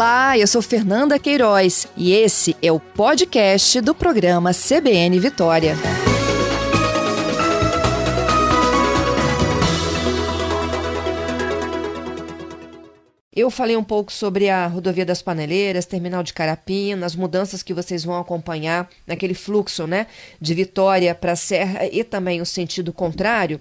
Olá, eu sou Fernanda Queiroz e esse é o podcast do programa CBN Vitória. Eu falei um pouco sobre a rodovia das Paneleiras, terminal de Carapina, as mudanças que vocês vão acompanhar naquele fluxo, né, de Vitória para Serra e também o sentido contrário.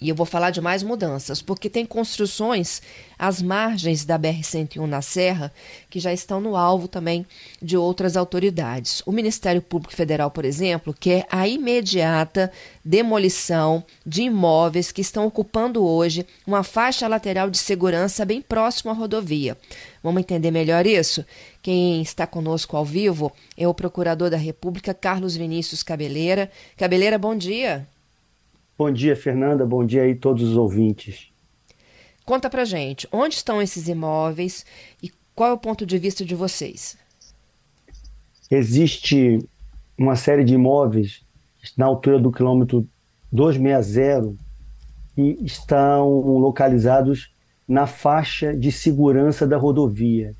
E eu vou falar de mais mudanças, porque tem construções às margens da BR-101 na Serra que já estão no alvo também de outras autoridades. O Ministério Público Federal, por exemplo, quer a imediata demolição de imóveis que estão ocupando hoje uma faixa lateral de segurança bem próximo à rodovia. Vamos entender melhor isso? Quem está conosco ao vivo é o Procurador da República, Carlos Vinícius Cabeleira. Cabeleira, bom dia. Bom dia, Fernanda. Bom dia aí todos os ouvintes. Conta pra gente, onde estão esses imóveis e qual é o ponto de vista de vocês? Existe uma série de imóveis na altura do quilômetro 260 que estão localizados na faixa de segurança da rodovia,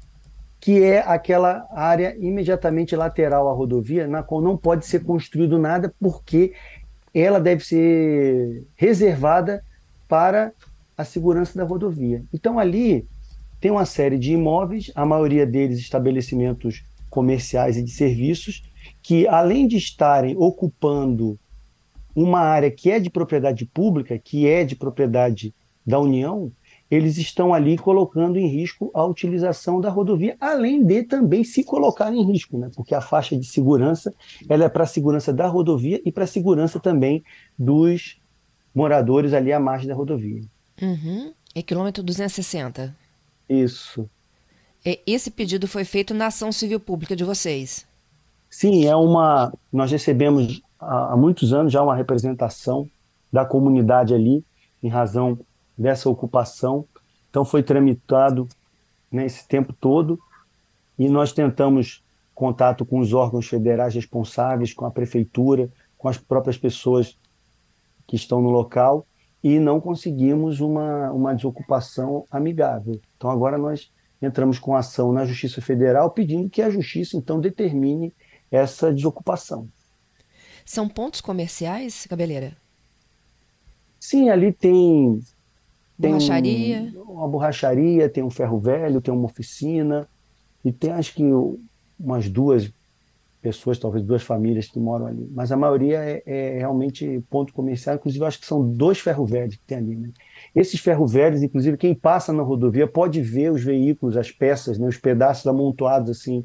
que é aquela área imediatamente lateral à rodovia, na qual não pode ser construído nada porque ela deve ser reservada para a segurança da rodovia. Então ali tem uma série de imóveis, a maioria deles estabelecimentos comerciais e de serviços, que além de estarem ocupando uma área que é de propriedade pública, que é de propriedade da União, eles estão ali colocando em risco a utilização da rodovia, além de também se colocar em risco, né? porque a faixa de segurança ela é para a segurança da rodovia e para a segurança também dos moradores ali à margem da rodovia. Uhum. É quilômetro 260. Isso. Esse pedido foi feito na ação civil pública de vocês? Sim, é uma. Nós recebemos há muitos anos já uma representação da comunidade ali, em razão dessa ocupação. Então foi tramitado nesse né, tempo todo e nós tentamos contato com os órgãos federais responsáveis, com a prefeitura, com as próprias pessoas que estão no local e não conseguimos uma, uma desocupação amigável. Então agora nós entramos com ação na Justiça Federal pedindo que a Justiça então determine essa desocupação. São pontos comerciais, Cabeleira? Sim, ali tem tem borracharia. Um, uma borracharia, tem um ferro velho, tem uma oficina, e tem acho que umas duas pessoas, talvez duas famílias que moram ali. Mas a maioria é, é realmente ponto comercial, inclusive acho que são dois ferro velhos que tem ali. Né? Esses ferro velhos, inclusive, quem passa na rodovia pode ver os veículos, as peças, né, os pedaços amontoados assim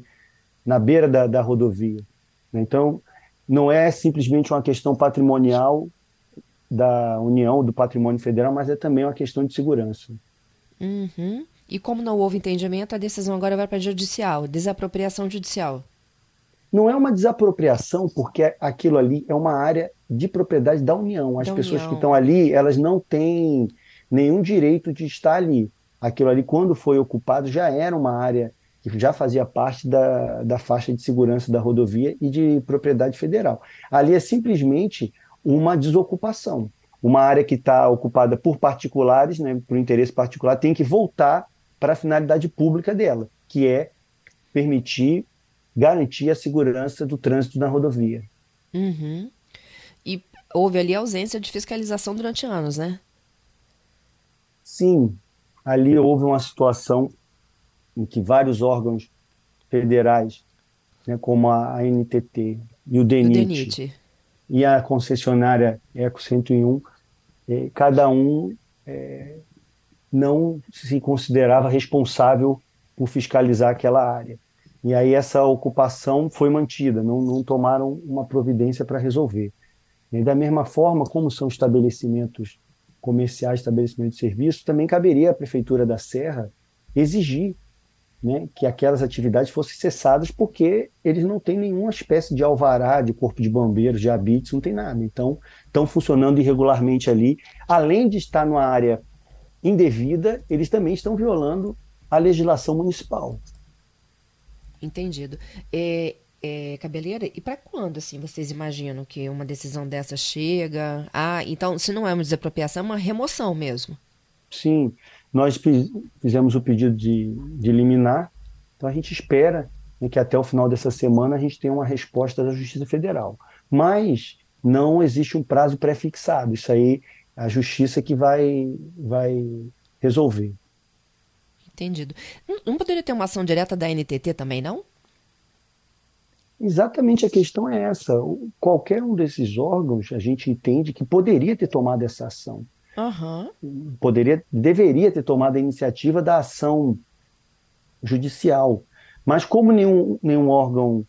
na beira da, da rodovia. Né? Então, não é simplesmente uma questão patrimonial da União, do Patrimônio Federal, mas é também uma questão de segurança. Uhum. E como não houve entendimento, a decisão agora vai para a judicial, desapropriação judicial. Não é uma desapropriação, porque aquilo ali é uma área de propriedade da União. As da pessoas União. que estão ali, elas não têm nenhum direito de estar ali. Aquilo ali, quando foi ocupado, já era uma área que já fazia parte da, da faixa de segurança da rodovia e de propriedade federal. Ali é simplesmente uma desocupação. Uma área que está ocupada por particulares, né, por interesse particular, tem que voltar para a finalidade pública dela, que é permitir, garantir a segurança do trânsito na rodovia. Uhum. E houve ali ausência de fiscalização durante anos, né? Sim, ali houve uma situação em que vários órgãos federais, né, como a ANTT e o DENIT, o DENIT e a concessionária Eco 101, eh, cada um eh, não se considerava responsável por fiscalizar aquela área. E aí essa ocupação foi mantida, não, não tomaram uma providência para resolver. E da mesma forma, como são estabelecimentos comerciais, estabelecimentos de serviço, também caberia à Prefeitura da Serra exigir né, que aquelas atividades fossem cessadas porque eles não têm nenhuma espécie de alvará, de corpo de bombeiros, de habites, não tem nada. Então, estão funcionando irregularmente ali. Além de estar numa área indevida, eles também estão violando a legislação municipal. Entendido. É, é, Cabeleira, e para quando assim vocês imaginam que uma decisão dessa chega? Ah, então, se não é uma desapropriação, é uma remoção mesmo. Sim, nós fizemos o pedido de, de liminar Então a gente espera né, que até o final dessa semana a gente tenha uma resposta da Justiça Federal. Mas não existe um prazo pré-fixado. Isso aí a Justiça que vai, vai resolver. Entendido. Não poderia ter uma ação direta da NTT também, não? Exatamente a questão é essa. Qualquer um desses órgãos, a gente entende que poderia ter tomado essa ação. Uhum. Poderia, deveria ter tomado a iniciativa da ação judicial. Mas como nenhum, nenhum órgão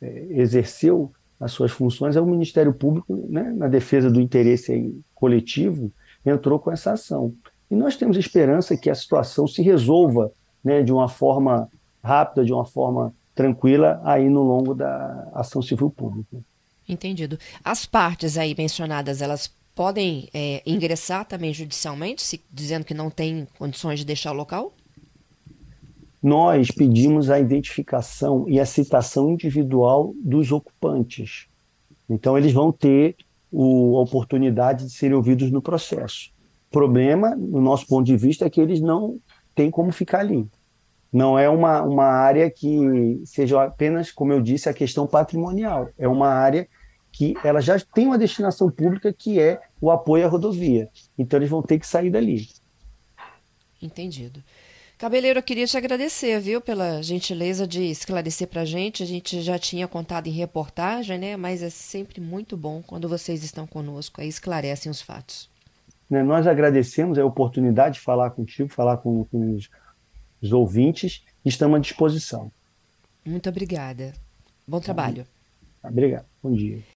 é, exerceu as suas funções, é o Ministério Público, né, na defesa do interesse coletivo, entrou com essa ação. E nós temos esperança que a situação se resolva né, de uma forma rápida, de uma forma tranquila aí no longo da ação civil pública. Entendido. As partes aí mencionadas, elas podem é, ingressar também judicialmente, se, dizendo que não tem condições de deixar o local? Nós pedimos a identificação e a citação individual dos ocupantes. Então, eles vão ter o, a oportunidade de serem ouvidos no processo. O problema, no nosso ponto de vista, é que eles não têm como ficar ali não é uma, uma área que seja apenas, como eu disse, a questão patrimonial. É uma área que ela já tem uma destinação pública que é o apoio à rodovia. Então eles vão ter que sair dali. Entendido. Cabeleiro, eu queria te agradecer, viu, pela gentileza de esclarecer para a gente. A gente já tinha contado em reportagem, né? Mas é sempre muito bom quando vocês estão conosco e esclarecem os fatos. Né, nós agradecemos a oportunidade de falar contigo, falar com, com os os ouvintes, estamos à disposição. Muito obrigada. Bom trabalho. Obrigado. Bom dia.